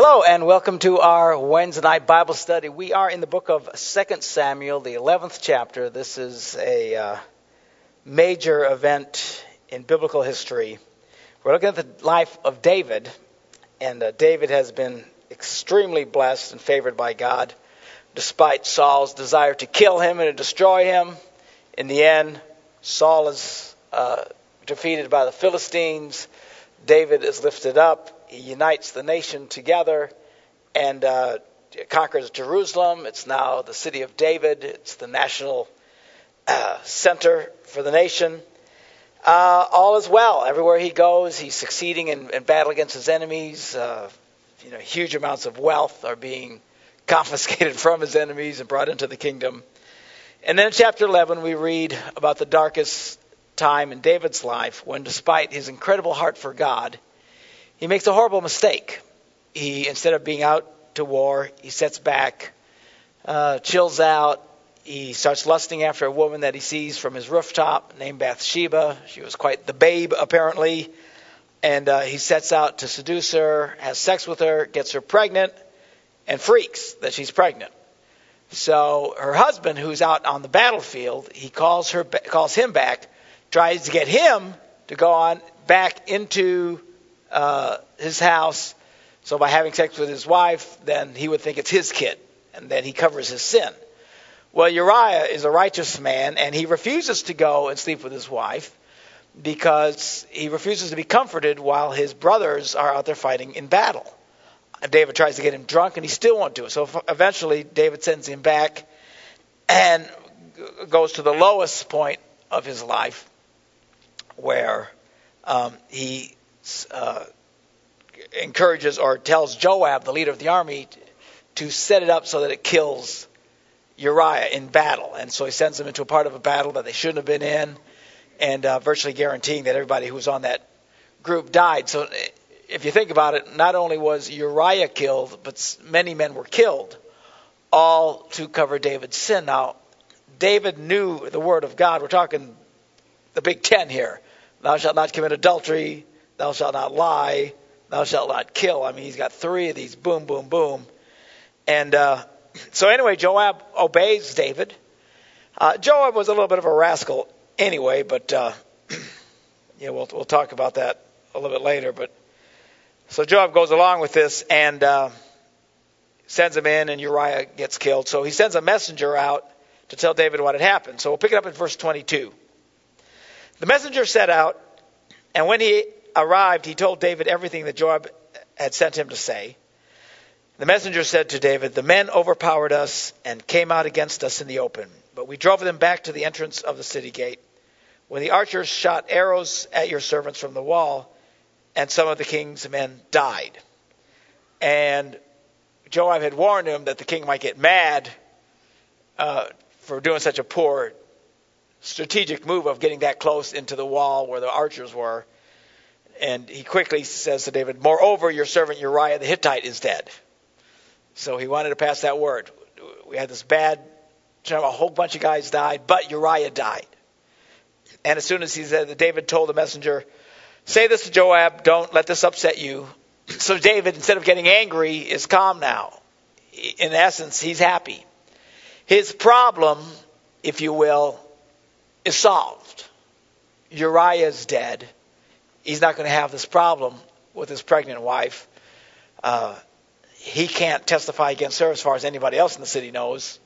Hello and welcome to our Wednesday night Bible study. We are in the book of 2 Samuel, the 11th chapter. This is a uh, major event in biblical history. We're looking at the life of David, and uh, David has been extremely blessed and favored by God, despite Saul's desire to kill him and to destroy him. In the end, Saul is uh, defeated by the Philistines. David is lifted up he unites the nation together and uh, conquers Jerusalem. It's now the city of David. It's the national uh, center for the nation. Uh, all is well. Everywhere he goes, he's succeeding in, in battle against his enemies. Uh, you know, huge amounts of wealth are being confiscated from his enemies and brought into the kingdom. And then in chapter 11, we read about the darkest time in David's life when, despite his incredible heart for God, he makes a horrible mistake. He, instead of being out to war, he sets back, uh, chills out. He starts lusting after a woman that he sees from his rooftop named Bathsheba. She was quite the babe, apparently. And uh, he sets out to seduce her, has sex with her, gets her pregnant, and freaks that she's pregnant. So her husband, who's out on the battlefield, he calls her, calls him back, tries to get him to go on back into uh, his house. So by having sex with his wife, then he would think it's his kid, and then he covers his sin. Well, Uriah is a righteous man, and he refuses to go and sleep with his wife because he refuses to be comforted while his brothers are out there fighting in battle. David tries to get him drunk, and he still won't do it. So eventually, David sends him back and goes to the lowest point of his life where um, he uh, encourages or tells Joab, the leader of the army, to set it up so that it kills Uriah in battle. And so he sends them into a part of a battle that they shouldn't have been in, and uh, virtually guaranteeing that everybody who was on that group died. So if you think about it, not only was Uriah killed, but many men were killed, all to cover David's sin. Now, David knew the word of God. We're talking the Big Ten here. Thou shalt not commit adultery, thou shalt not lie, thou shalt not kill. I mean, he's got three of these boom, boom, boom. And uh, so, anyway, Joab obeys David. Uh, Joab was a little bit of a rascal anyway, but uh, yeah, we'll, we'll talk about that a little bit later. But so Joab goes along with this and uh, sends him in, and Uriah gets killed. So he sends a messenger out to tell David what had happened. So we'll pick it up in verse 22. The messenger set out, and when he arrived, he told David everything that Joab had sent him to say. The messenger said to David, The men overpowered us and came out against us in the open, but we drove them back to the entrance of the city gate. When the archers shot arrows at your servants from the wall, and some of the king's men died. And Joab had warned him that the king might get mad uh, for doing such a poor strategic move of getting that close into the wall where the archers were. And he quickly says to David, Moreover, your servant Uriah the Hittite is dead. So he wanted to pass that word. We had this bad, a whole bunch of guys died, but Uriah died. And as soon as he said, that David told the messenger, Say this to Joab, don't let this upset you. So David, instead of getting angry, is calm now. In essence, he's happy. His problem, if you will, is solved. Uriah is dead he's not going to have this problem with his pregnant wife. Uh, he can't testify against her as far as anybody else in the city knows.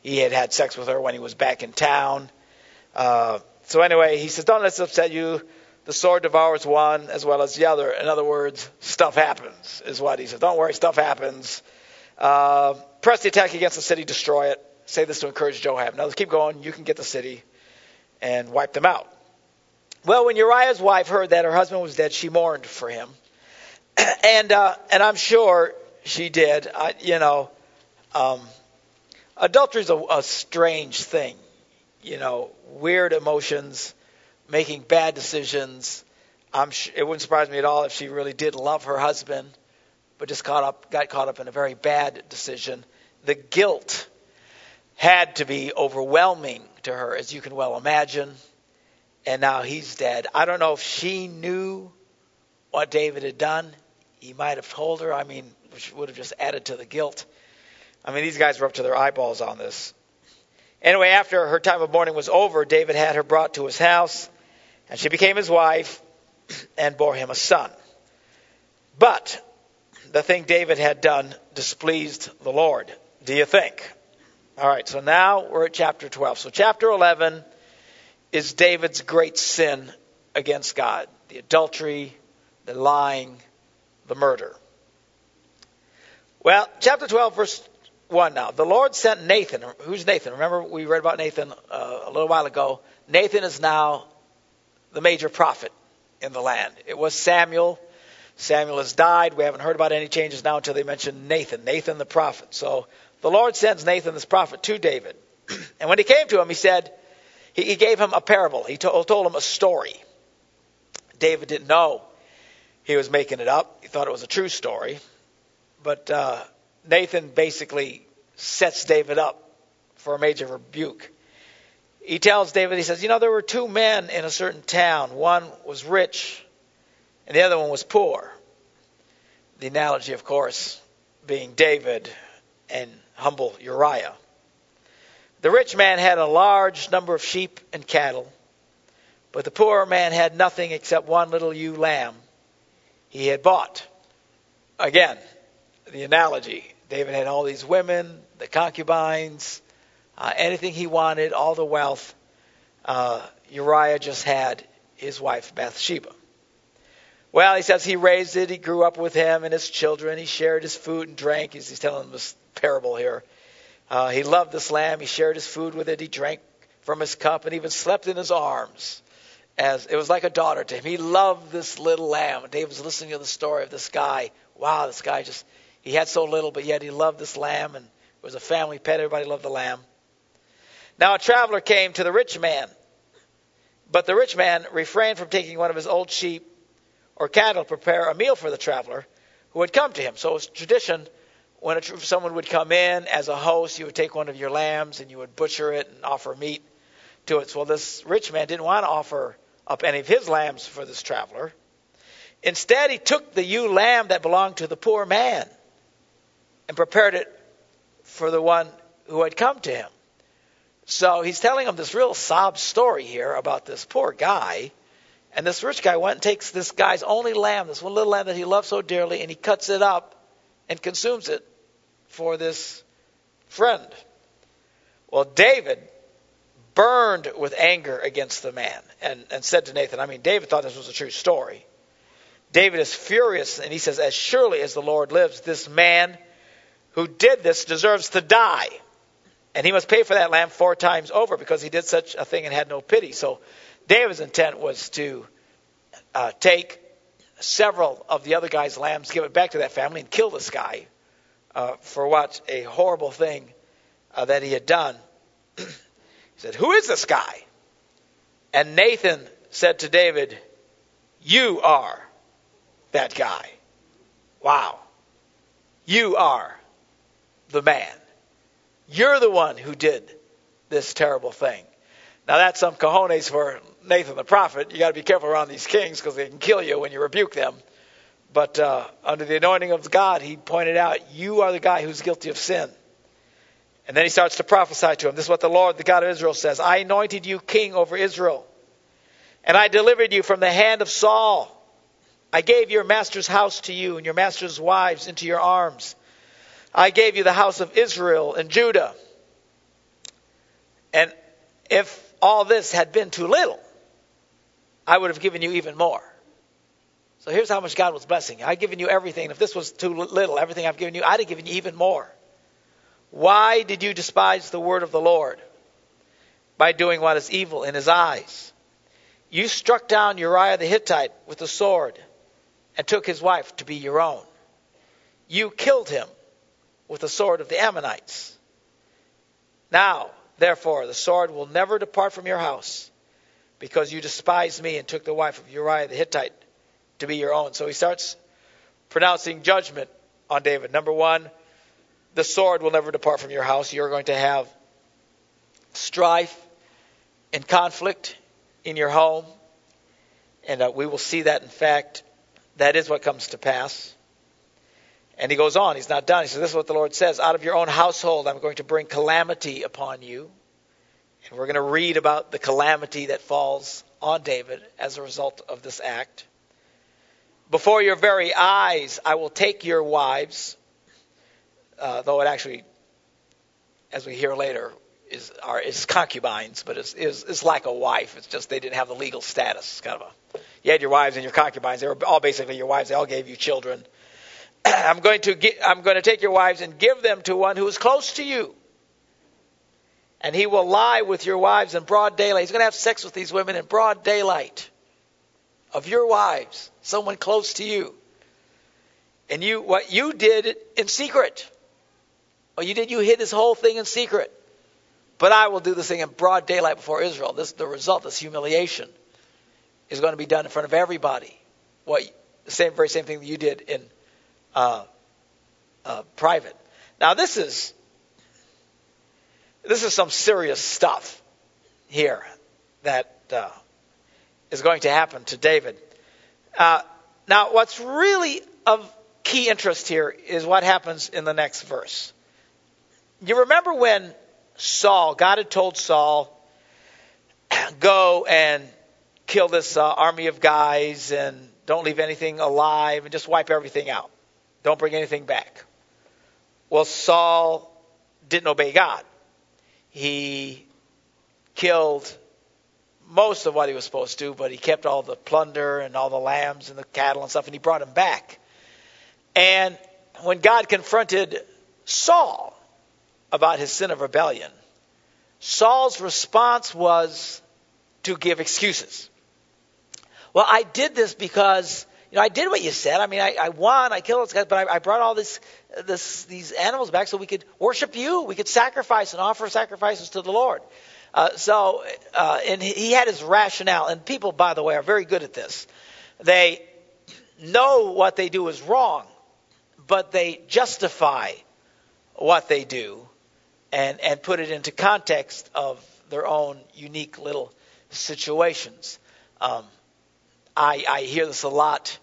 He had had sex with her when he was back in town. Uh, so anyway, he says, "Don't let this upset you. The sword devours one as well as the other. In other words, stuff happens, is what he says. Don't worry, stuff happens. Uh, press the attack against the city, destroy it. Say this to encourage Joab. Now let's keep going. You can get the city and wipe them out. Well, when Uriah's wife heard that her husband was dead, she mourned for him, and uh, and I'm sure she did. I, you know, um, adultery is a, a strange thing. You know, weird emotions, making bad decisions. I'm sh- it wouldn't surprise me at all if she really did love her husband, but just caught up, got caught up in a very bad decision. The guilt had to be overwhelming to her, as you can well imagine and now he's dead. I don't know if she knew what David had done. he might have told her. I mean, which would have just added to the guilt. I mean, these guys were up to their eyeballs on this. Anyway, after her time of mourning was over, David had her brought to his house, and she became his wife and bore him a son. But the thing David had done displeased the Lord. Do you think? All right, so now we're at chapter 12. So, chapter 11 is David's great sin against God the adultery, the lying, the murder. Well, chapter 12, verse 1 now. The Lord sent Nathan. Who's Nathan? Remember, we read about Nathan uh, a little while ago. Nathan is now the major prophet in the land. It was Samuel. Samuel has died. We haven't heard about any changes now until they mention Nathan, Nathan the prophet. So the Lord sends Nathan, this prophet, to David. and when he came to him, he said, he, he gave him a parable. He told, told him a story. David didn't know he was making it up. He thought it was a true story. But uh, Nathan basically sets David up for a major rebuke. He tells David, he says, You know, there were two men in a certain town. One was rich, and the other one was poor. The analogy, of course, being David and humble Uriah. The rich man had a large number of sheep and cattle, but the poor man had nothing except one little ewe lamb he had bought. Again, the analogy. David had all these women, the concubines, uh, anything he wanted, all the wealth. Uh, Uriah just had his wife Bathsheba. Well, he says he raised it. He grew up with him and his children. He shared his food and drank. He's, he's telling this parable here. Uh, he loved this lamb. He shared his food with it. He drank from his cup and even slept in his arms. As it was like a daughter to him. He loved this little lamb. David was listening to the story of this guy. Wow, this guy just he had so little, but yet he loved this lamb and it was a family pet. Everybody loved the lamb. Now a traveler came to the rich man, but the rich man refrained from taking one of his old sheep or cattle to prepare a meal for the traveler who had come to him. So it was tradition when a, someone would come in as a host, you would take one of your lambs and you would butcher it and offer meat to it. Well, this rich man didn't want to offer up any of his lambs for this traveler. Instead, he took the ewe lamb that belonged to the poor man and prepared it for the one who had come to him. So he's telling him this real sob story here about this poor guy and this rich guy went and takes this guy's only lamb, this one little lamb that he loved so dearly, and he cuts it up and consumes it for this friend. Well, David burned with anger against the man and, and said to Nathan, I mean, David thought this was a true story. David is furious, and he says, As surely as the Lord lives, this man who did this deserves to die. And he must pay for that lamb four times over because he did such a thing and had no pity. So David's intent was to uh, take several of the other guy's lambs, give it back to that family, and kill this guy uh, for what a horrible thing uh, that he had done. he said, Who is this guy? And Nathan said to David, You are that guy. Wow. You are the man. You're the one who did this terrible thing. Now that's some cojones for Nathan the prophet. You got to be careful around these kings because they can kill you when you rebuke them. But uh, under the anointing of God, he pointed out, You are the guy who's guilty of sin. And then he starts to prophesy to him. This is what the Lord, the God of Israel, says I anointed you king over Israel, and I delivered you from the hand of Saul. I gave your master's house to you and your master's wives into your arms. I gave you the house of Israel and Judah. And if all this had been too little, I would have given you even more. So here's how much God was blessing you. I've given you everything. If this was too little, everything I've given you, I'd have given you even more. Why did you despise the word of the Lord? By doing what is evil in his eyes. You struck down Uriah the Hittite with a sword and took his wife to be your own. You killed him with the sword of the Ammonites. Now, therefore, the sword will never depart from your house because you despised me and took the wife of Uriah the Hittite to be your own. So he starts pronouncing judgment on David. Number one, the sword will never depart from your house. You're going to have strife and conflict in your home. And uh, we will see that, in fact, that is what comes to pass. And he goes on, he's not done. He says, This is what the Lord says Out of your own household, I'm going to bring calamity upon you. And we're going to read about the calamity that falls on David as a result of this act. Before your very eyes, I will take your wives, uh, though it actually, as we hear later, is, are, is concubines, but it's, it's, like a wife. It's just they didn't have the legal status. It's kind of a, you had your wives and your concubines. They were all basically your wives. They all gave you children. I'm going to get, I'm going to take your wives and give them to one who is close to you. And he will lie with your wives in broad daylight. He's going to have sex with these women in broad daylight. Of your wives, someone close to you. And you, what you did in secret. What you did, you hid this whole thing in secret. But I will do this thing in broad daylight before Israel. This the result, this humiliation, is going to be done in front of everybody. What the same, very same thing that you did in uh, uh, private. Now this is this is some serious stuff here that uh, is going to happen to David. Uh, now, what's really of key interest here is what happens in the next verse. You remember when Saul, God had told Saul, go and kill this uh, army of guys and don't leave anything alive and just wipe everything out. Don't bring anything back. Well, Saul didn't obey God. He killed most of what he was supposed to, but he kept all the plunder and all the lambs and the cattle and stuff, and he brought them back. And when God confronted Saul about his sin of rebellion, Saul's response was to give excuses. Well, I did this because you know, I did what you said. I mean, I, I won, I killed those guys, but I, I brought all this, this, these animals back so we could worship you. We could sacrifice and offer sacrifices to the Lord. Uh, so, uh, and he had his rationale. And people, by the way, are very good at this. They know what they do is wrong, but they justify what they do and, and put it into context of their own unique little situations. Um, I, I hear this a lot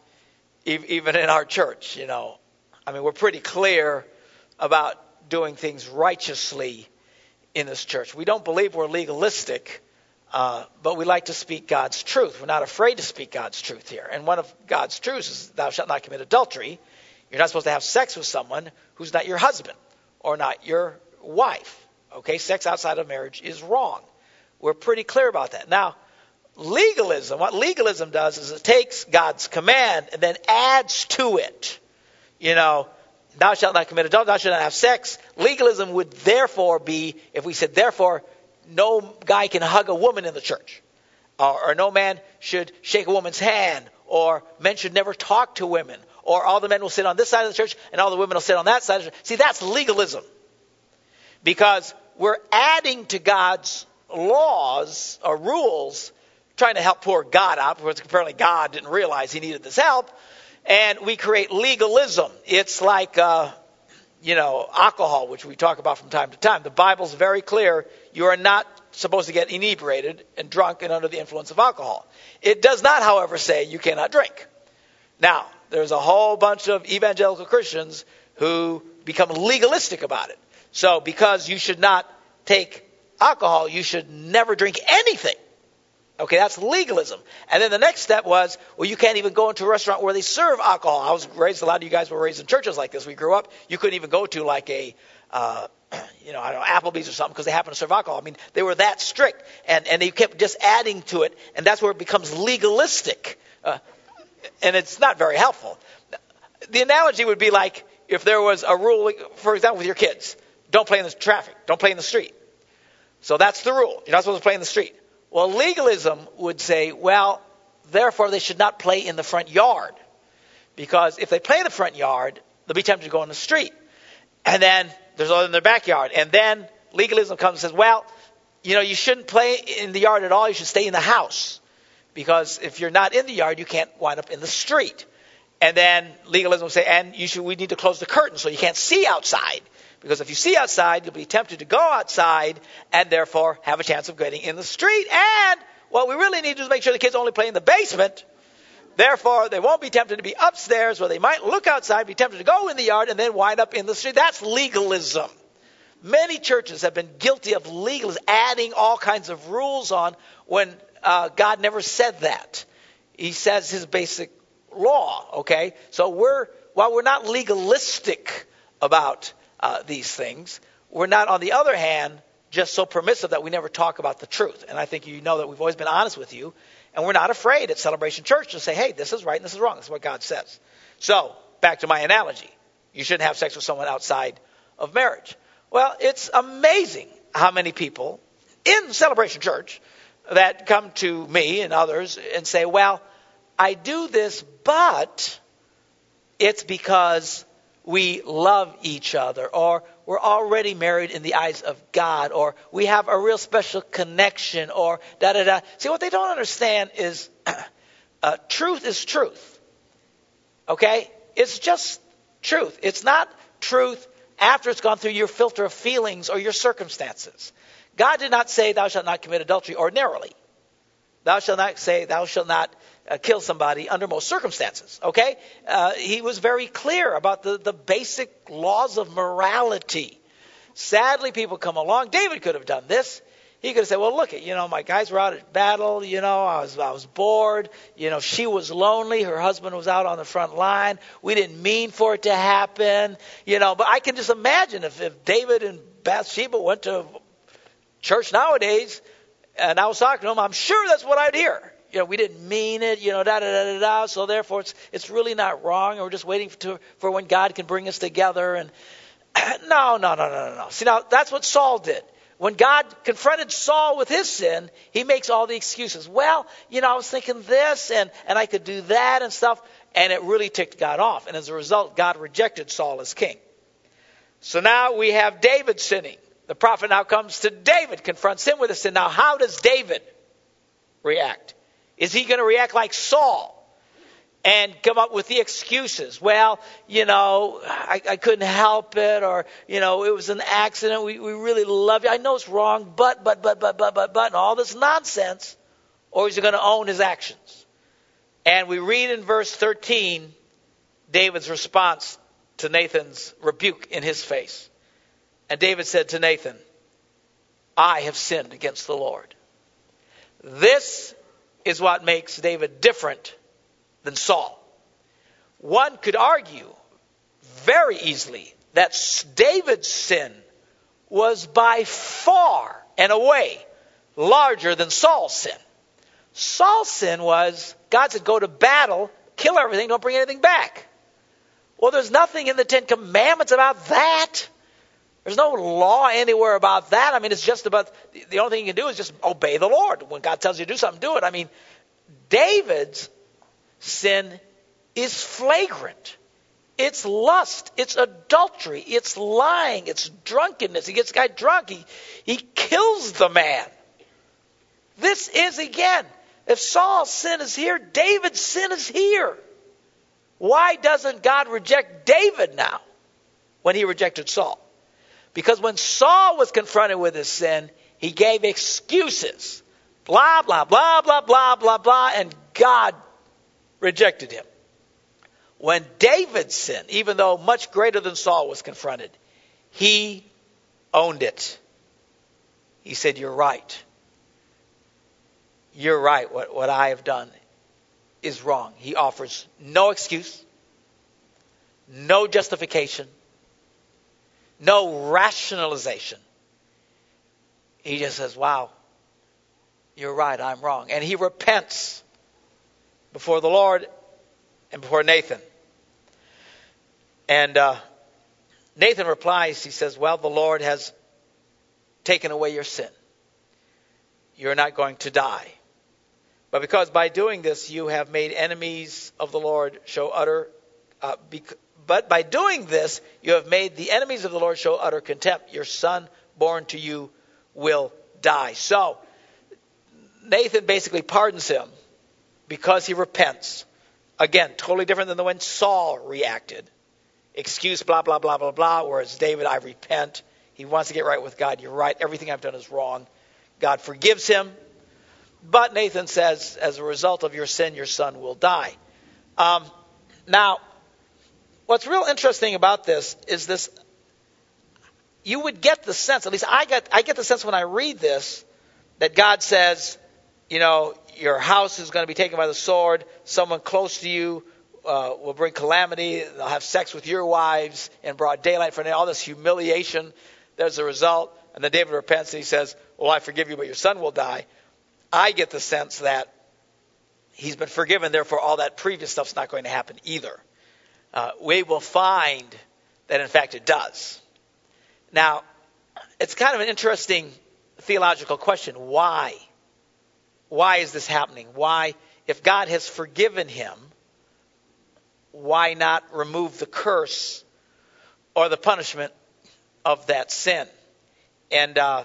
even in our church, you know. I mean, we're pretty clear about doing things righteously in this church. We don't believe we're legalistic, uh, but we like to speak God's truth. We're not afraid to speak God's truth here. And one of God's truths is, Thou shalt not commit adultery. You're not supposed to have sex with someone who's not your husband or not your wife. Okay, sex outside of marriage is wrong. We're pretty clear about that. Now, legalism, what legalism does is it takes God's command and then adds to it. You know, thou shalt not commit adultery, thou shalt not have sex. Legalism would therefore be, if we said therefore, no guy can hug a woman in the church. Or, or no man should shake a woman's hand. Or men should never talk to women. Or all the men will sit on this side of the church and all the women will sit on that side of the church. See, that's legalism. Because we're adding to God's laws or rules trying to help poor God out because apparently God didn't realize he needed this help. And we create legalism. It's like, uh, you know, alcohol, which we talk about from time to time. The Bible's very clear. You are not supposed to get inebriated and drunk and under the influence of alcohol. It does not, however, say you cannot drink. Now, there's a whole bunch of evangelical Christians who become legalistic about it. So, because you should not take alcohol, you should never drink anything. Okay, that's legalism. And then the next step was, well, you can't even go into a restaurant where they serve alcohol. I was raised, a lot of you guys were raised in churches like this. We grew up, you couldn't even go to like a, uh, you know, I don't know, Applebee's or something because they happen to serve alcohol. I mean, they were that strict. And, and they kept just adding to it. And that's where it becomes legalistic. Uh, and it's not very helpful. The analogy would be like if there was a rule, for example, with your kids don't play in the traffic, don't play in the street. So that's the rule. You're not supposed to play in the street. Well, legalism would say, well, therefore they should not play in the front yard. Because if they play in the front yard, they'll be tempted to go in the street. And then there's all in their backyard. And then legalism comes and says, well, you know, you shouldn't play in the yard at all. You should stay in the house. Because if you're not in the yard, you can't wind up in the street. And then legalism will say, and you should, we need to close the curtain so you can't see outside. Because if you see outside, you'll be tempted to go outside and therefore have a chance of getting in the street. And what we really need to do is make sure the kids only play in the basement Therefore, they won't be tempted to be upstairs where they might look outside, be tempted to go in the yard, and then wind up in the street. That's legalism. Many churches have been guilty of legalism, adding all kinds of rules on when uh, God never said that. He says his basic law, okay? So we're, while we're not legalistic about uh, these things, we're not, on the other hand, just so permissive that we never talk about the truth. And I think you know that we've always been honest with you, and we're not afraid at Celebration Church to say, hey, this is right and this is wrong. This is what God says. So, back to my analogy. You shouldn't have sex with someone outside of marriage. Well, it's amazing how many people in Celebration Church that come to me and others and say, well, I do this, but it's because we love each other, or we're already married in the eyes of God, or we have a real special connection, or da da da. See, what they don't understand is uh, truth is truth. Okay? It's just truth. It's not truth after it's gone through your filter of feelings or your circumstances. God did not say, Thou shalt not commit adultery ordinarily. Thou shalt not say, Thou shalt not uh, kill somebody under most circumstances. Okay? Uh, he was very clear about the, the basic laws of morality. Sadly, people come along. David could have done this. He could have said, "Well, look, you know, my guys were out at battle. You know, I was I was bored. You know, she was lonely. Her husband was out on the front line. We didn't mean for it to happen. You know, but I can just imagine if if David and Bathsheba went to church nowadays, and I was talking to him, I'm sure that's what I'd hear you know, we didn't mean it, you know, da da da da da. So therefore, it's it's really not wrong. We're just waiting for, for when God can bring us together. And no, no, no, no, no, no. See, now that's what Saul did. When God confronted Saul with his sin, he makes all the excuses. Well, you know, I was thinking this, and and I could do that and stuff, and it really ticked God off. And as a result, God rejected Saul as king. So now we have David sinning. The prophet now comes to David, confronts him with a sin. Now, how does David react? Is he going to react like Saul and come up with the excuses? Well, you know, I, I couldn't help it, or, you know, it was an accident. We, we really love you. I know it's wrong, but, but, but, but, but, but, but, and all this nonsense. Or is he going to own his actions? And we read in verse 13 David's response to Nathan's rebuke in his face. And David said to Nathan, I have sinned against the Lord. This is what makes David different than Saul. One could argue very easily that David's sin was by far and away larger than Saul's sin. Saul's sin was God said, go to battle, kill everything, don't bring anything back. Well, there's nothing in the Ten Commandments about that. There's no law anywhere about that. I mean, it's just about the only thing you can do is just obey the Lord. When God tells you to do something, do it. I mean, David's sin is flagrant. It's lust. It's adultery. It's lying. It's drunkenness. He gets the guy drunk. He, he kills the man. This is, again, if Saul's sin is here, David's sin is here. Why doesn't God reject David now when he rejected Saul? Because when Saul was confronted with his sin, he gave excuses. Blah, blah, blah, blah, blah, blah, blah, and God rejected him. When David sinned, even though much greater than Saul was confronted, he owned it. He said, You're right. You're right. What, what I have done is wrong. He offers no excuse, no justification, no rationalization. He just says, Wow, you're right, I'm wrong. And he repents before the Lord and before Nathan. And uh, Nathan replies, he says, Well, the Lord has taken away your sin. You're not going to die. But because by doing this you have made enemies of the Lord show utter, uh, but by doing this, you have made the enemies of the Lord show utter contempt. Your son born to you will die. So, Nathan basically pardons him because he repents. Again, totally different than the way Saul reacted. Excuse, blah, blah, blah, blah, blah. Whereas David, I repent. He wants to get right with God. You're right. Everything I've done is wrong. God forgives him. But Nathan says, as a result of your sin, your son will die. Um, now, what's real interesting about this is this. You would get the sense, at least I get, I get the sense when I read this, that God says, you know, your house is going to be taken by the sword. Someone close to you uh, will bring calamity. They'll have sex with your wives in broad daylight for all this humiliation. There's a result. And then David repents and he says, Well, I forgive you, but your son will die. I get the sense that he's been forgiven, therefore, all that previous stuff's not going to happen either. Uh, we will find that, in fact, it does. Now, it's kind of an interesting theological question. Why? Why is this happening? Why, if God has forgiven him, why not remove the curse or the punishment of that sin? And uh,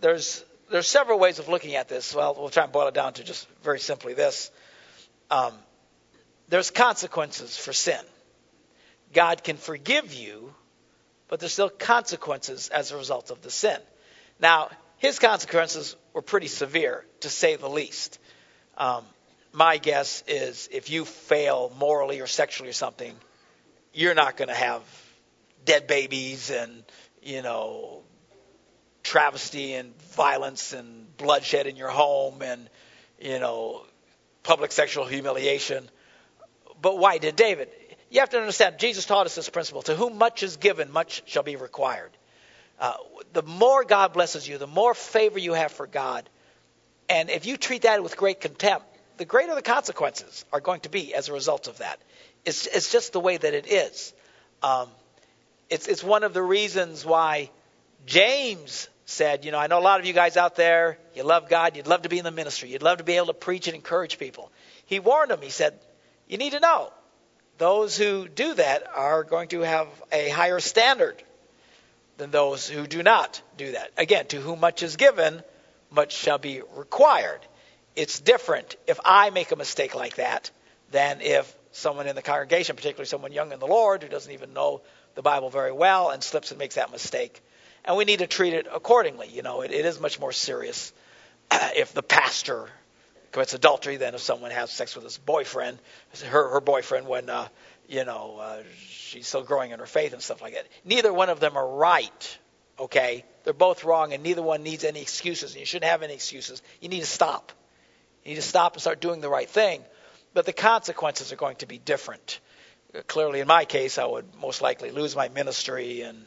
there's there's several ways of looking at this. Well, we'll try and boil it down to just very simply this: um, there's consequences for sin. God can forgive you, but there's still consequences as a result of the sin. Now, his consequences were pretty severe, to say the least. Um, my guess is if you fail morally or sexually or something, you're not going to have dead babies and you know travesty and violence and bloodshed in your home and you know public sexual humiliation. But why did David? You have to understand, Jesus taught us this principle: to whom much is given, much shall be required. Uh, the more God blesses you, the more favor you have for God, and if you treat that with great contempt, the greater the consequences are going to be as a result of that. It's, it's just the way that it is. Um, it's, it's one of the reasons why James said, you know, I know a lot of you guys out there, you love God, you'd love to be in the ministry, you'd love to be able to preach and encourage people. He warned them, he said, you need to know those who do that are going to have a higher standard than those who do not do that. Again, to whom much is given, much shall be required. It's different if I make a mistake like that than if someone in the congregation, particularly someone young in the Lord who doesn't even know the Bible very well and slips and makes that mistake. And we need to treat it accordingly. You know, it, it is much more serious if the pastor commits adultery than if someone has sex with his boyfriend, her her boyfriend when uh, you know uh, she's still growing in her faith and stuff like that. Neither one of them are right. Okay, they're both wrong, and neither one needs any excuses. And you shouldn't have any excuses. You need to stop. You need to stop and start doing the right thing. But the consequences are going to be different. Clearly, in my case, I would most likely lose my ministry, and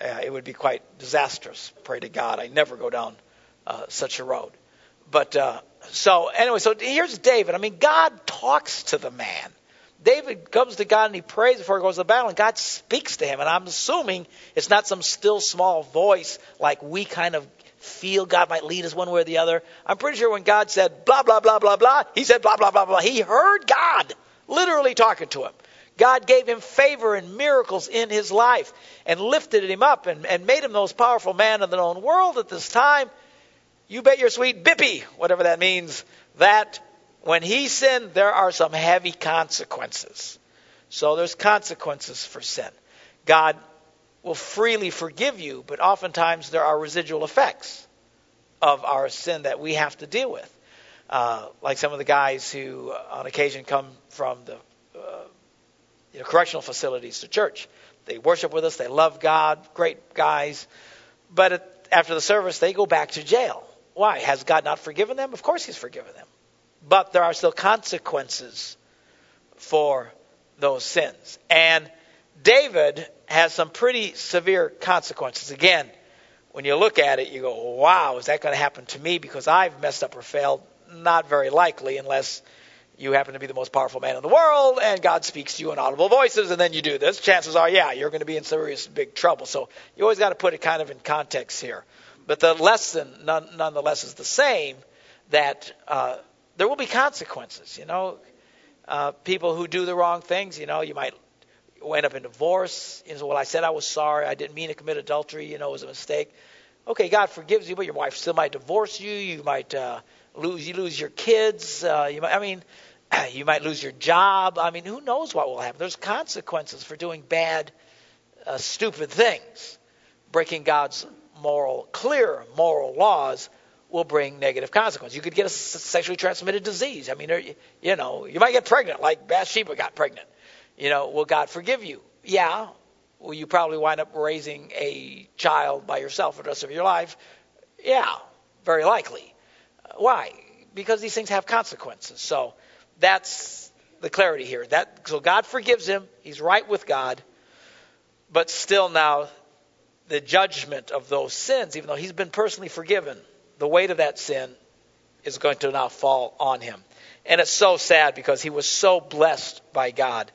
uh, it would be quite disastrous. Pray to God I never go down uh, such a road. But uh, so anyway, so here's David. I mean, God talks to the man. David comes to God and he prays before he goes to battle, and God speaks to him. And I'm assuming it's not some still small voice like we kind of feel God might lead us one way or the other. I'm pretty sure when God said blah, blah, blah, blah, blah, he said blah, blah, blah, blah. He heard God literally talking to him. God gave him favor and miracles in his life and lifted him up and, and made him the most powerful man in the known world at this time. You bet your sweet bippy, whatever that means, that when he sinned, there are some heavy consequences. So there's consequences for sin. God will freely forgive you, but oftentimes there are residual effects of our sin that we have to deal with. Uh, like some of the guys who, uh, on occasion, come from the uh, you know, correctional facilities to church. They worship with us, they love God, great guys, but at, after the service, they go back to jail. Why? Has God not forgiven them? Of course, He's forgiven them. But there are still consequences for those sins. And David has some pretty severe consequences. Again, when you look at it, you go, wow, is that going to happen to me because I've messed up or failed? Not very likely, unless you happen to be the most powerful man in the world and God speaks to you in audible voices and then you do this. Chances are, yeah, you're going to be in serious big trouble. So you always got to put it kind of in context here. But the lesson, none, nonetheless, is the same that uh, there will be consequences. You know, uh, people who do the wrong things, you know, you might end up in divorce. You know, well, I said I was sorry. I didn't mean to commit adultery. You know, it was a mistake. Okay, God forgives you, but your wife still might divorce you. You might uh, lose you lose your kids. Uh, you might, I mean, you might lose your job. I mean, who knows what will happen? There's consequences for doing bad, uh, stupid things. Breaking God's moral, clear moral laws will bring negative consequences. You could get a sexually transmitted disease. I mean, you know, you might get pregnant, like Bathsheba got pregnant. You know, will God forgive you? Yeah. Will you probably wind up raising a child by yourself for the rest of your life? Yeah, very likely. Why? Because these things have consequences. So that's the clarity here. That so God forgives him. He's right with God. But still now the judgment of those sins, even though he's been personally forgiven, the weight of that sin is going to now fall on him. And it's so sad because he was so blessed by God.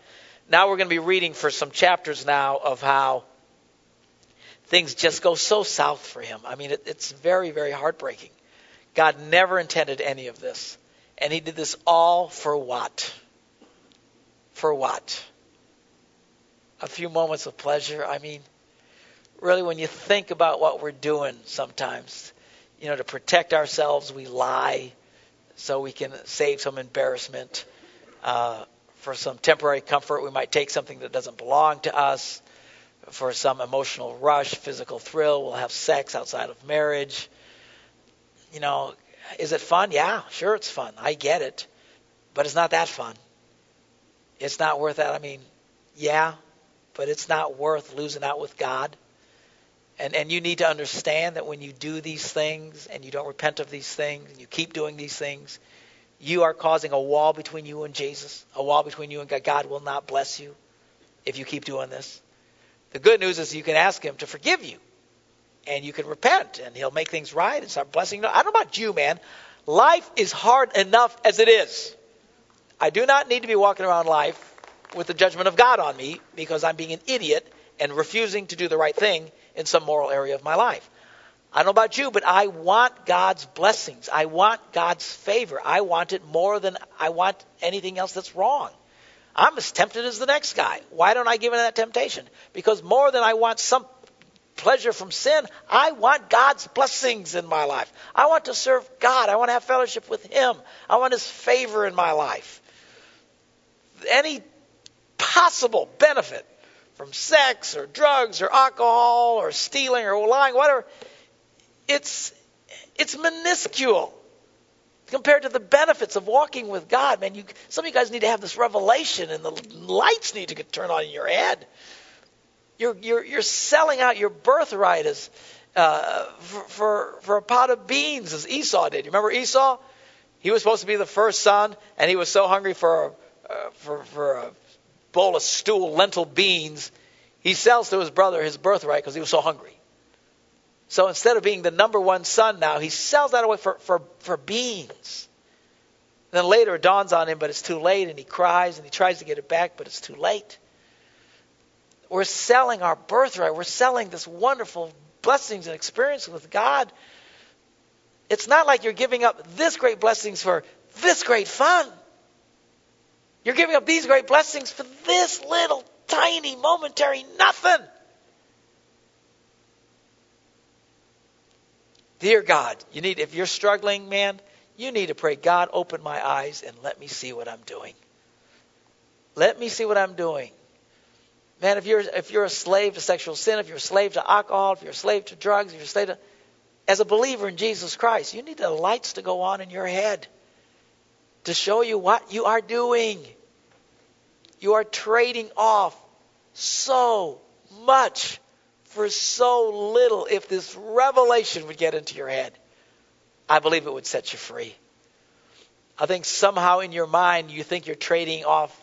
Now we're going to be reading for some chapters now of how things just go so south for him. I mean, it, it's very, very heartbreaking. God never intended any of this. And he did this all for what? For what? A few moments of pleasure. I mean, really, when you think about what we're doing sometimes, you know, to protect ourselves, we lie so we can save some embarrassment. Uh, for some temporary comfort, we might take something that doesn't belong to us. For some emotional rush, physical thrill, we'll have sex outside of marriage. You know, is it fun? Yeah, sure, it's fun. I get it. But it's not that fun. It's not worth that. I mean, yeah, but it's not worth losing out with God. And, and you need to understand that when you do these things and you don't repent of these things and you keep doing these things, you are causing a wall between you and Jesus, a wall between you and God. God will not bless you if you keep doing this. The good news is you can ask Him to forgive you and you can repent and He'll make things right and start blessing you. I don't know about you, man. Life is hard enough as it is. I do not need to be walking around life with the judgment of God on me because I'm being an idiot and refusing to do the right thing in some moral area of my life. I don't know about you, but I want God's blessings. I want God's favor. I want it more than I want anything else that's wrong. I'm as tempted as the next guy. Why don't I give in to that temptation? Because more than I want some pleasure from sin, I want God's blessings in my life. I want to serve God. I want to have fellowship with Him. I want His favor in my life. Any possible benefit from sex or drugs or alcohol or stealing or lying, whatever, it's it's minuscule compared to the benefits of walking with God. Man, you some of you guys need to have this revelation, and the lights need to get turned on in your head. You're you're you're selling out your birthright as uh, for, for for a pot of beans, as Esau did. You remember Esau? He was supposed to be the first son, and he was so hungry for uh, for for a bowl of stew, lentil beans, he sells to his brother his birthright because he was so hungry. So instead of being the number one son now, he sells that away for, for, for beans. And Then later it dawns on him, but it's too late, and he cries and he tries to get it back, but it's too late. We're selling our birthright. We're selling this wonderful blessings and experience with God. It's not like you're giving up this great blessings for this great fun. You're giving up these great blessings for this little tiny momentary nothing. Dear God, you need if you're struggling, man, you need to pray, God, open my eyes and let me see what I'm doing. Let me see what I'm doing. Man, if you're if you're a slave to sexual sin, if you're a slave to alcohol, if you're a slave to drugs, if you're a slave to as a believer in Jesus Christ, you need the lights to go on in your head to show you what you are doing. You are trading off so much for so little. If this revelation would get into your head, I believe it would set you free. I think somehow in your mind you think you're trading off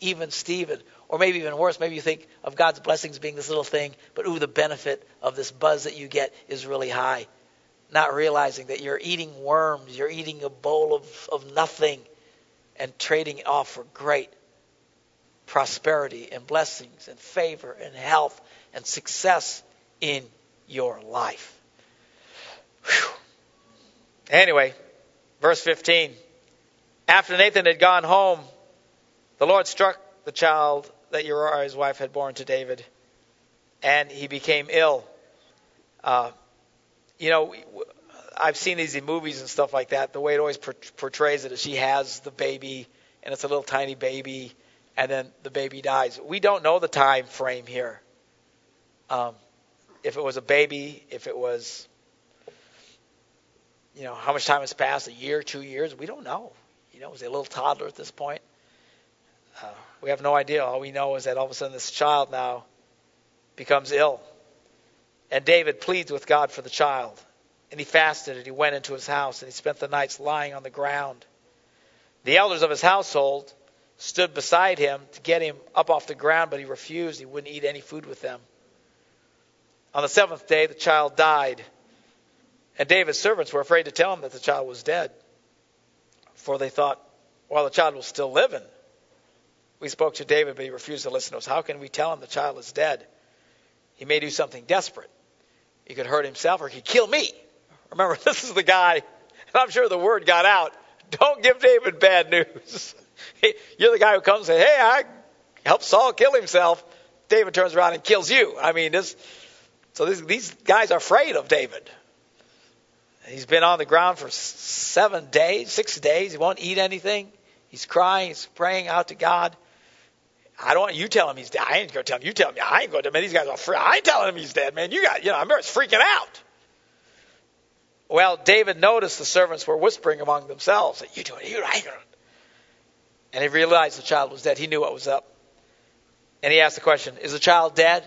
even Stephen, or maybe even worse, maybe you think of God's blessings being this little thing, but ooh, the benefit of this buzz that you get is really high not realizing that you're eating worms, you're eating a bowl of, of nothing, and trading off for great prosperity and blessings and favor and health and success in your life. Whew. Anyway, verse 15. After Nathan had gone home, the Lord struck the child that Uriah, his wife, had borne to David, and he became ill. Uh, you know, I've seen these in movies and stuff like that. The way it always portrays it is she has the baby, and it's a little tiny baby, and then the baby dies. We don't know the time frame here. Um, if it was a baby, if it was you know, how much time has passed? A year, two years? We don't know. You know, was he a little toddler at this point? Uh, we have no idea. All we know is that all of a sudden this child now becomes ill. And David pleads with God for the child. And he fasted and he went into his house and he spent the nights lying on the ground. The elders of his household stood beside him to get him up off the ground, but he refused. He wouldn't eat any food with them. On the seventh day, the child died. And David's servants were afraid to tell him that the child was dead. For they thought, while the child was still living, we spoke to David, but he refused to listen to us. How can we tell him the child is dead? He may do something desperate. He could hurt himself or he could kill me. Remember, this is the guy, and I'm sure the word got out. Don't give David bad news. You're the guy who comes and says, Hey, I helped Saul kill himself. David turns around and kills you. I mean, this, so this, these guys are afraid of David. He's been on the ground for seven days, six days. He won't eat anything. He's crying. He's praying out to God. I don't want you tell him he's dead. I ain't going to tell him. You tell me. I ain't going to. Man, these guys are free. I ain't telling him he's dead, man. You got, you know, I'm freaking out. Well, David noticed the servants were whispering among themselves. You do it. You I And he realized the child was dead. He knew what was up. And he asked the question, Is the child dead?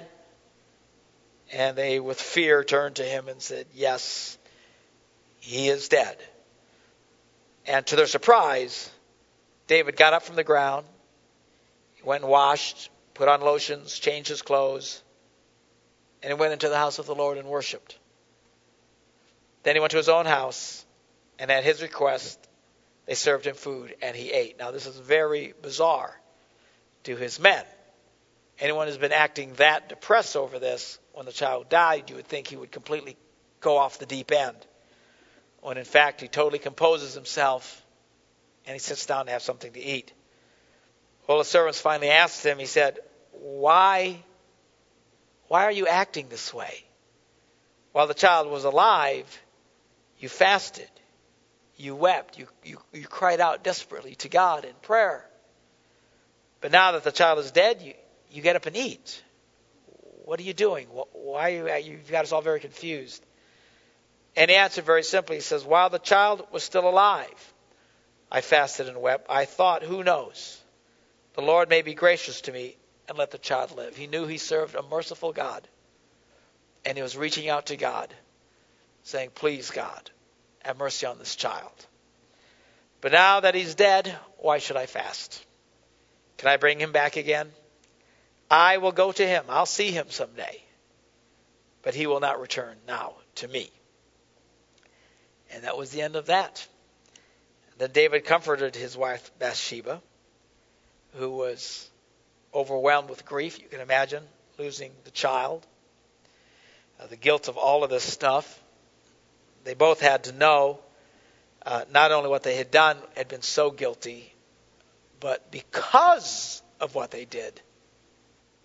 And they, with fear, turned to him and said, Yes, he is dead. And to their surprise, David got up from the ground, went and washed, put on lotions, changed his clothes, and he went into the house of the Lord and worshiped. Then he went to his own house, and at his request, they served him food, and he ate. Now, this is very bizarre to his men. Anyone who's been acting that depressed over this, when the child died, you would think he would completely go off the deep end. When in fact, he totally composes himself and he sits down to have something to eat. Well, the servants finally asked him, he said, Why, why are you acting this way? While the child was alive, you fasted, you wept, you, you, you cried out desperately to God in prayer. But now that the child is dead, you, you get up and eat. What are you doing? Why are you, you've got us all very confused. And he answered very simply. He says, While the child was still alive, I fasted and wept. I thought, who knows? The Lord may be gracious to me and let the child live. He knew he served a merciful God. And he was reaching out to God, saying, Please, God, have mercy on this child. But now that he's dead, why should I fast? Can I bring him back again? I will go to him. I'll see him someday. But he will not return now to me. And that was the end of that. Then David comforted his wife Bathsheba, who was overwhelmed with grief. You can imagine losing the child, uh, the guilt of all of this stuff. They both had to know uh, not only what they had done had been so guilty, but because of what they did,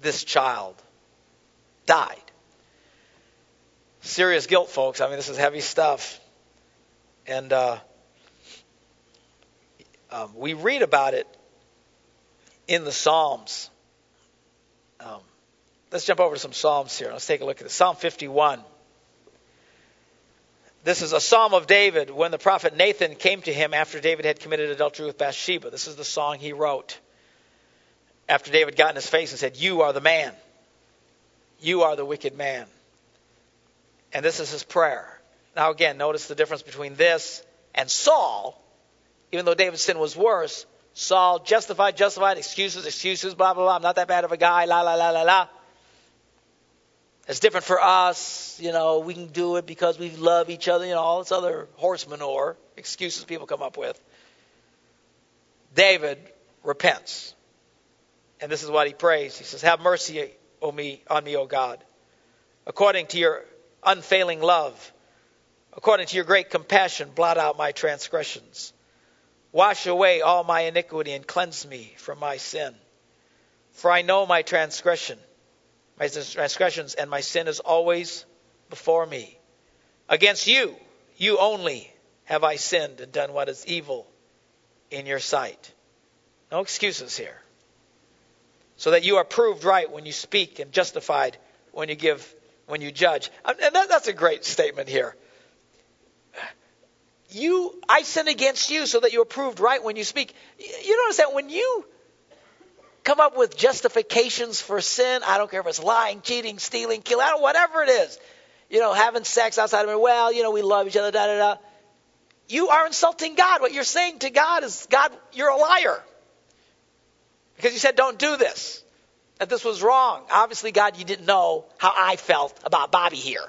this child died. Serious guilt, folks. I mean, this is heavy stuff. And uh, um, we read about it in the Psalms. Um, let's jump over to some Psalms here. Let's take a look at this. Psalm 51. This is a psalm of David when the prophet Nathan came to him after David had committed adultery with Bathsheba. This is the song he wrote after David got in his face and said, You are the man. You are the wicked man. And this is his prayer. Now, again, notice the difference between this and Saul. Even though David's sin was worse, Saul justified, justified, excuses, excuses, blah, blah, blah. I'm not that bad of a guy, la, la, la, la, la. It's different for us. You know, we can do it because we love each other, you know, all this other horse manure excuses people come up with. David repents. And this is what he prays. He says, Have mercy o me, on me, O God, according to your unfailing love According to your great compassion, blot out my transgressions. Wash away all my iniquity and cleanse me from my sin. For I know my transgression, my transgressions, and my sin is always before me. Against you, you only, have I sinned and done what is evil in your sight. No excuses here. So that you are proved right when you speak and justified when you give, when you judge. And that, that's a great statement here you, I sin against you so that you are proved right when you speak. You notice that when you come up with justifications for sin. I don't care if it's lying, cheating, stealing, killing, whatever it is. You know, having sex outside of it. Well, you know, we love each other. Da da da. You are insulting God. What you're saying to God is, God, you're a liar because you said don't do this. That this was wrong. Obviously, God, you didn't know how I felt about Bobby here.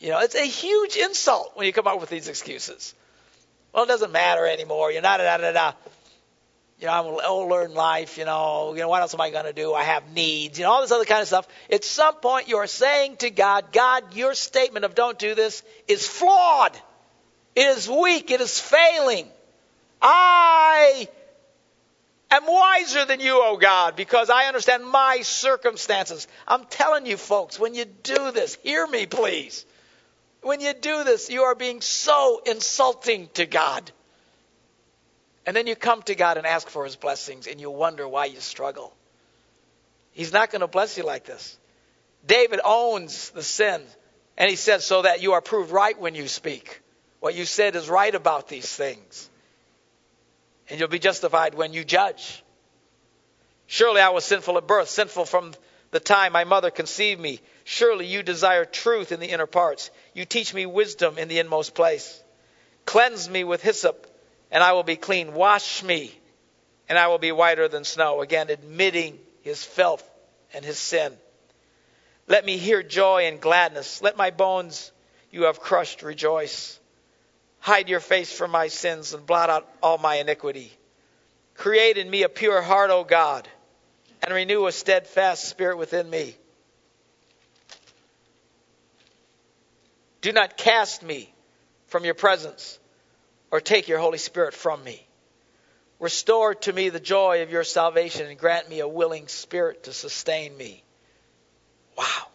You know, it's a huge insult when you come up with these excuses. Well, it doesn't matter anymore. You're not da da da. You know, I'm older in life. You know, you know what else am I going to do? I have needs. You know, all this other kind of stuff. At some point, you are saying to God, God, your statement of don't do this is flawed. It is weak. It is failing. I am wiser than you, oh God, because I understand my circumstances. I'm telling you, folks, when you do this, hear me, please. When you do this, you are being so insulting to God. And then you come to God and ask for his blessings, and you wonder why you struggle. He's not going to bless you like this. David owns the sin, and he says, so that you are proved right when you speak. What you said is right about these things. And you'll be justified when you judge. Surely I was sinful at birth, sinful from the time my mother conceived me. Surely you desire truth in the inner parts. You teach me wisdom in the inmost place. Cleanse me with hyssop, and I will be clean. Wash me, and I will be whiter than snow. Again, admitting his filth and his sin. Let me hear joy and gladness. Let my bones you have crushed rejoice. Hide your face from my sins and blot out all my iniquity. Create in me a pure heart, O God, and renew a steadfast spirit within me. Do not cast me from your presence or take your Holy Spirit from me. Restore to me the joy of your salvation and grant me a willing spirit to sustain me. Wow.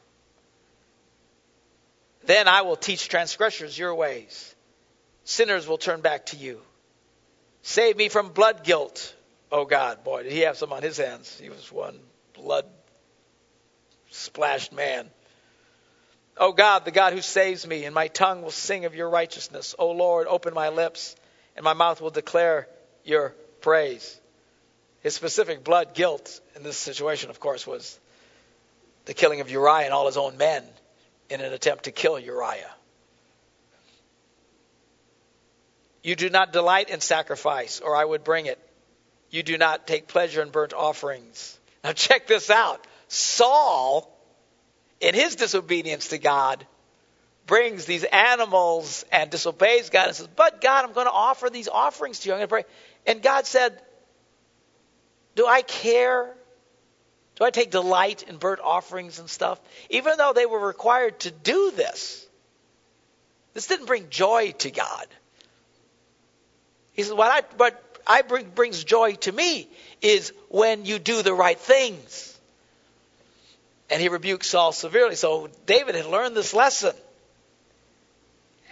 Then I will teach transgressors your ways. Sinners will turn back to you. Save me from blood guilt, oh God. Boy, did he have some on his hands. He was one blood splashed man. O God, the God who saves me, and my tongue will sing of your righteousness. O Lord, open my lips, and my mouth will declare your praise. His specific blood guilt in this situation, of course, was the killing of Uriah and all his own men in an attempt to kill Uriah. You do not delight in sacrifice, or I would bring it. You do not take pleasure in burnt offerings. Now, check this out. Saul in his disobedience to God, brings these animals and disobeys God and says, But God, I'm going to offer these offerings to you. I'm going to pray. And God said, Do I care? Do I take delight in burnt offerings and stuff? Even though they were required to do this, this didn't bring joy to God. He says, What I, what I bring, brings joy to me is when you do the right things and he rebuked Saul severely. So David had learned this lesson.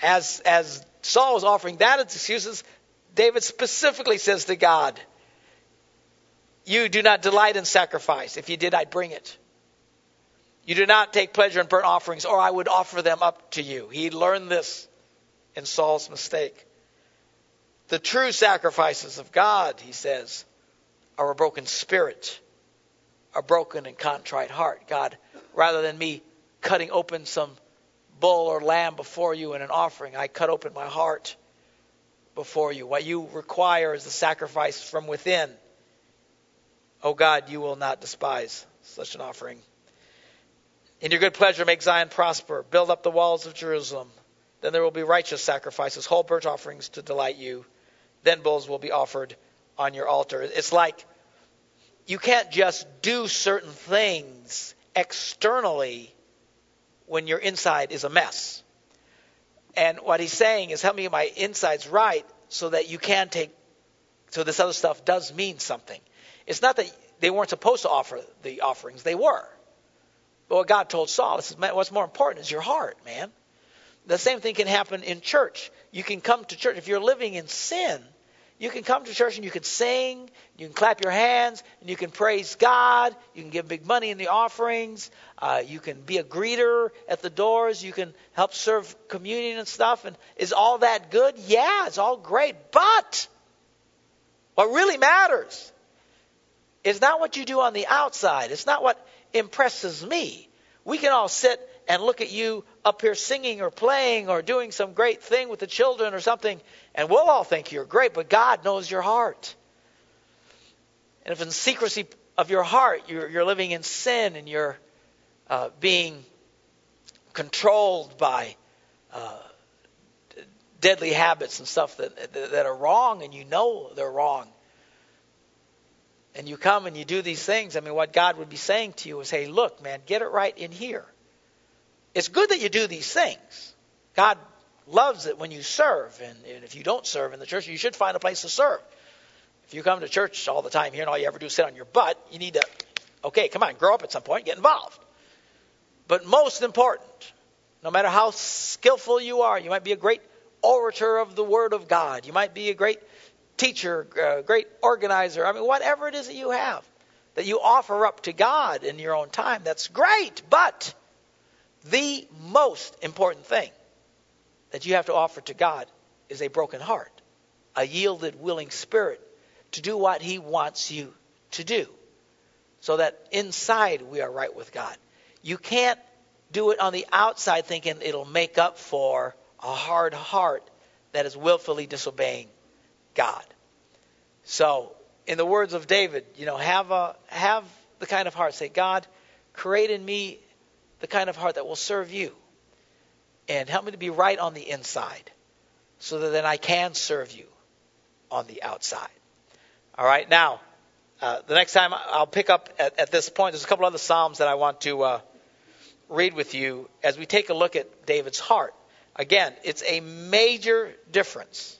As, as Saul was offering that as excuses, David specifically says to God, You do not delight in sacrifice. If you did, I'd bring it. You do not take pleasure in burnt offerings, or I would offer them up to you. He learned this in Saul's mistake. The true sacrifices of God, he says, are a broken spirit a broken and contrite heart. God, rather than me cutting open some bull or lamb before you in an offering, I cut open my heart before you. What you require is the sacrifice from within. Oh God, you will not despise such an offering. In your good pleasure, make Zion prosper. Build up the walls of Jerusalem. Then there will be righteous sacrifices, whole burnt offerings to delight you. Then bulls will be offered on your altar. It's like you can't just do certain things externally when your inside is a mess. And what he's saying is, help me get my insides right so that you can take, so this other stuff does mean something. It's not that they weren't supposed to offer the offerings, they were. But what God told Saul, is, what's more important is your heart, man. The same thing can happen in church. You can come to church. If you're living in sin, You can come to church and you can sing, you can clap your hands, and you can praise God. You can give big money in the offerings. Uh, you can be a greeter at the doors. You can help serve communion and stuff. And is all that good? Yeah, it's all great. But what really matters is not what you do on the outside. It's not what impresses me. We can all sit and look at you up here singing or playing or doing some great thing with the children or something, and we'll all think you're great, but God knows your heart. And if in secrecy of your heart you're, you're living in sin and you're uh, being controlled by uh, deadly habits and stuff that, that are wrong and you know they're wrong, and you come and you do these things, I mean, what God would be saying to you is, hey, look, man, get it right in here. It's good that you do these things. God loves it when you serve. And, and, if you don't serve in the church, you should find a place to serve. If you come to church all the time here and all you ever do is sit on your butt, you need to, okay, come on, grow up at some point, get involved. But most important, no matter how skillful you are, you might be a great orator of the Word of God. You might be a great teacher, uh, great organizer. I mean, whatever it is that you have that you offer up to God in your own time, that's great. But the most important thing that you have to offer to God is a broken heart, a yielded, willing spirit to do what He wants you to do, so that inside we are right with God. You can't do it on the outside thinking it'll make up for a hard heart that is willfully disobeying God. So, in the words of David, you know, have a have the kind of heart. Say, God, create in me the kind of heart that will serve you, and help me to be right on the inside, so that then I can serve you on the outside. All right, now. Uh, the next time I'll pick up at, at, this point. There's a couple other psalms that I want to uh, read with you as we take a look at David's heart. Again, it's a major difference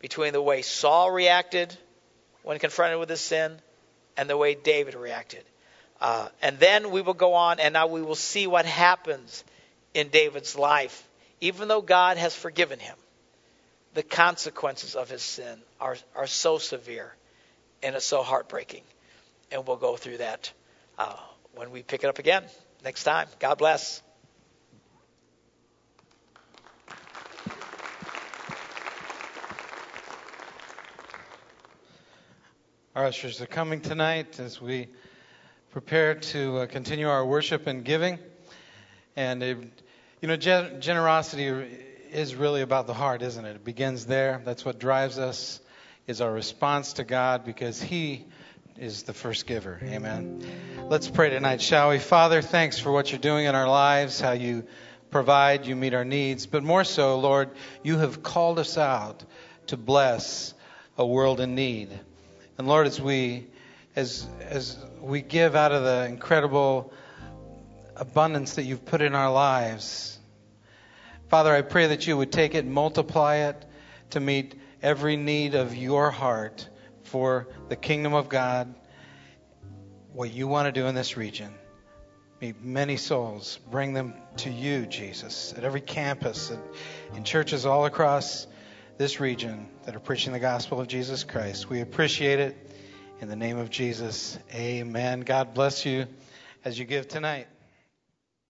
between the way Saul reacted when confronted with his sin and the way David reacted. Uh, and then we will go on, and now we will see what happens in David's life. Even though God has forgiven him, the consequences of his sin are, are so severe and it's so heartbreaking. And we'll go through that uh, when we pick it up again next time. God bless. Our ushers are coming tonight as we prepare to uh, continue our worship and giving. And, it, you know, gen- generosity is really about the heart, isn't it? It begins there. That's what drives us, is our response to God because He is the first giver. Amen. Let's pray tonight, shall we? Father, thanks for what you're doing in our lives, how you provide, you meet our needs. But more so, Lord, you have called us out to bless a world in need. And Lord, as we as as we give out of the incredible abundance that you've put in our lives, Father, I pray that you would take it, multiply it to meet every need of your heart for the kingdom of God, what you want to do in this region. Meet many souls, bring them to you, Jesus, at every campus and in churches all across this region that are preaching the gospel of Jesus Christ. We appreciate it. In the name of Jesus, amen. God bless you as you give tonight.